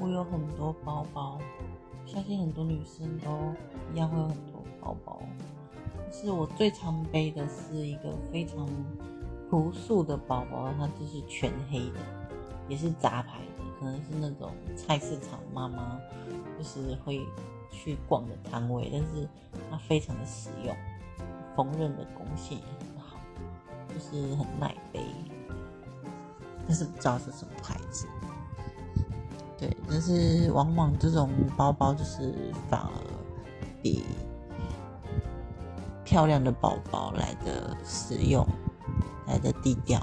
我有很多包包，相信很多女生都一样会有很多包包。是我最常背的是一个非常朴素的包包，它就是全黑的，也是杂牌的，可能是那种菜市场妈妈就是会去逛的摊位，但是它非常的实用，缝纫的工性也很好，就是很耐背，但是不知道是什么牌子。对，但是往往这种包包就是反而比漂亮的包包来的实用，来的低调。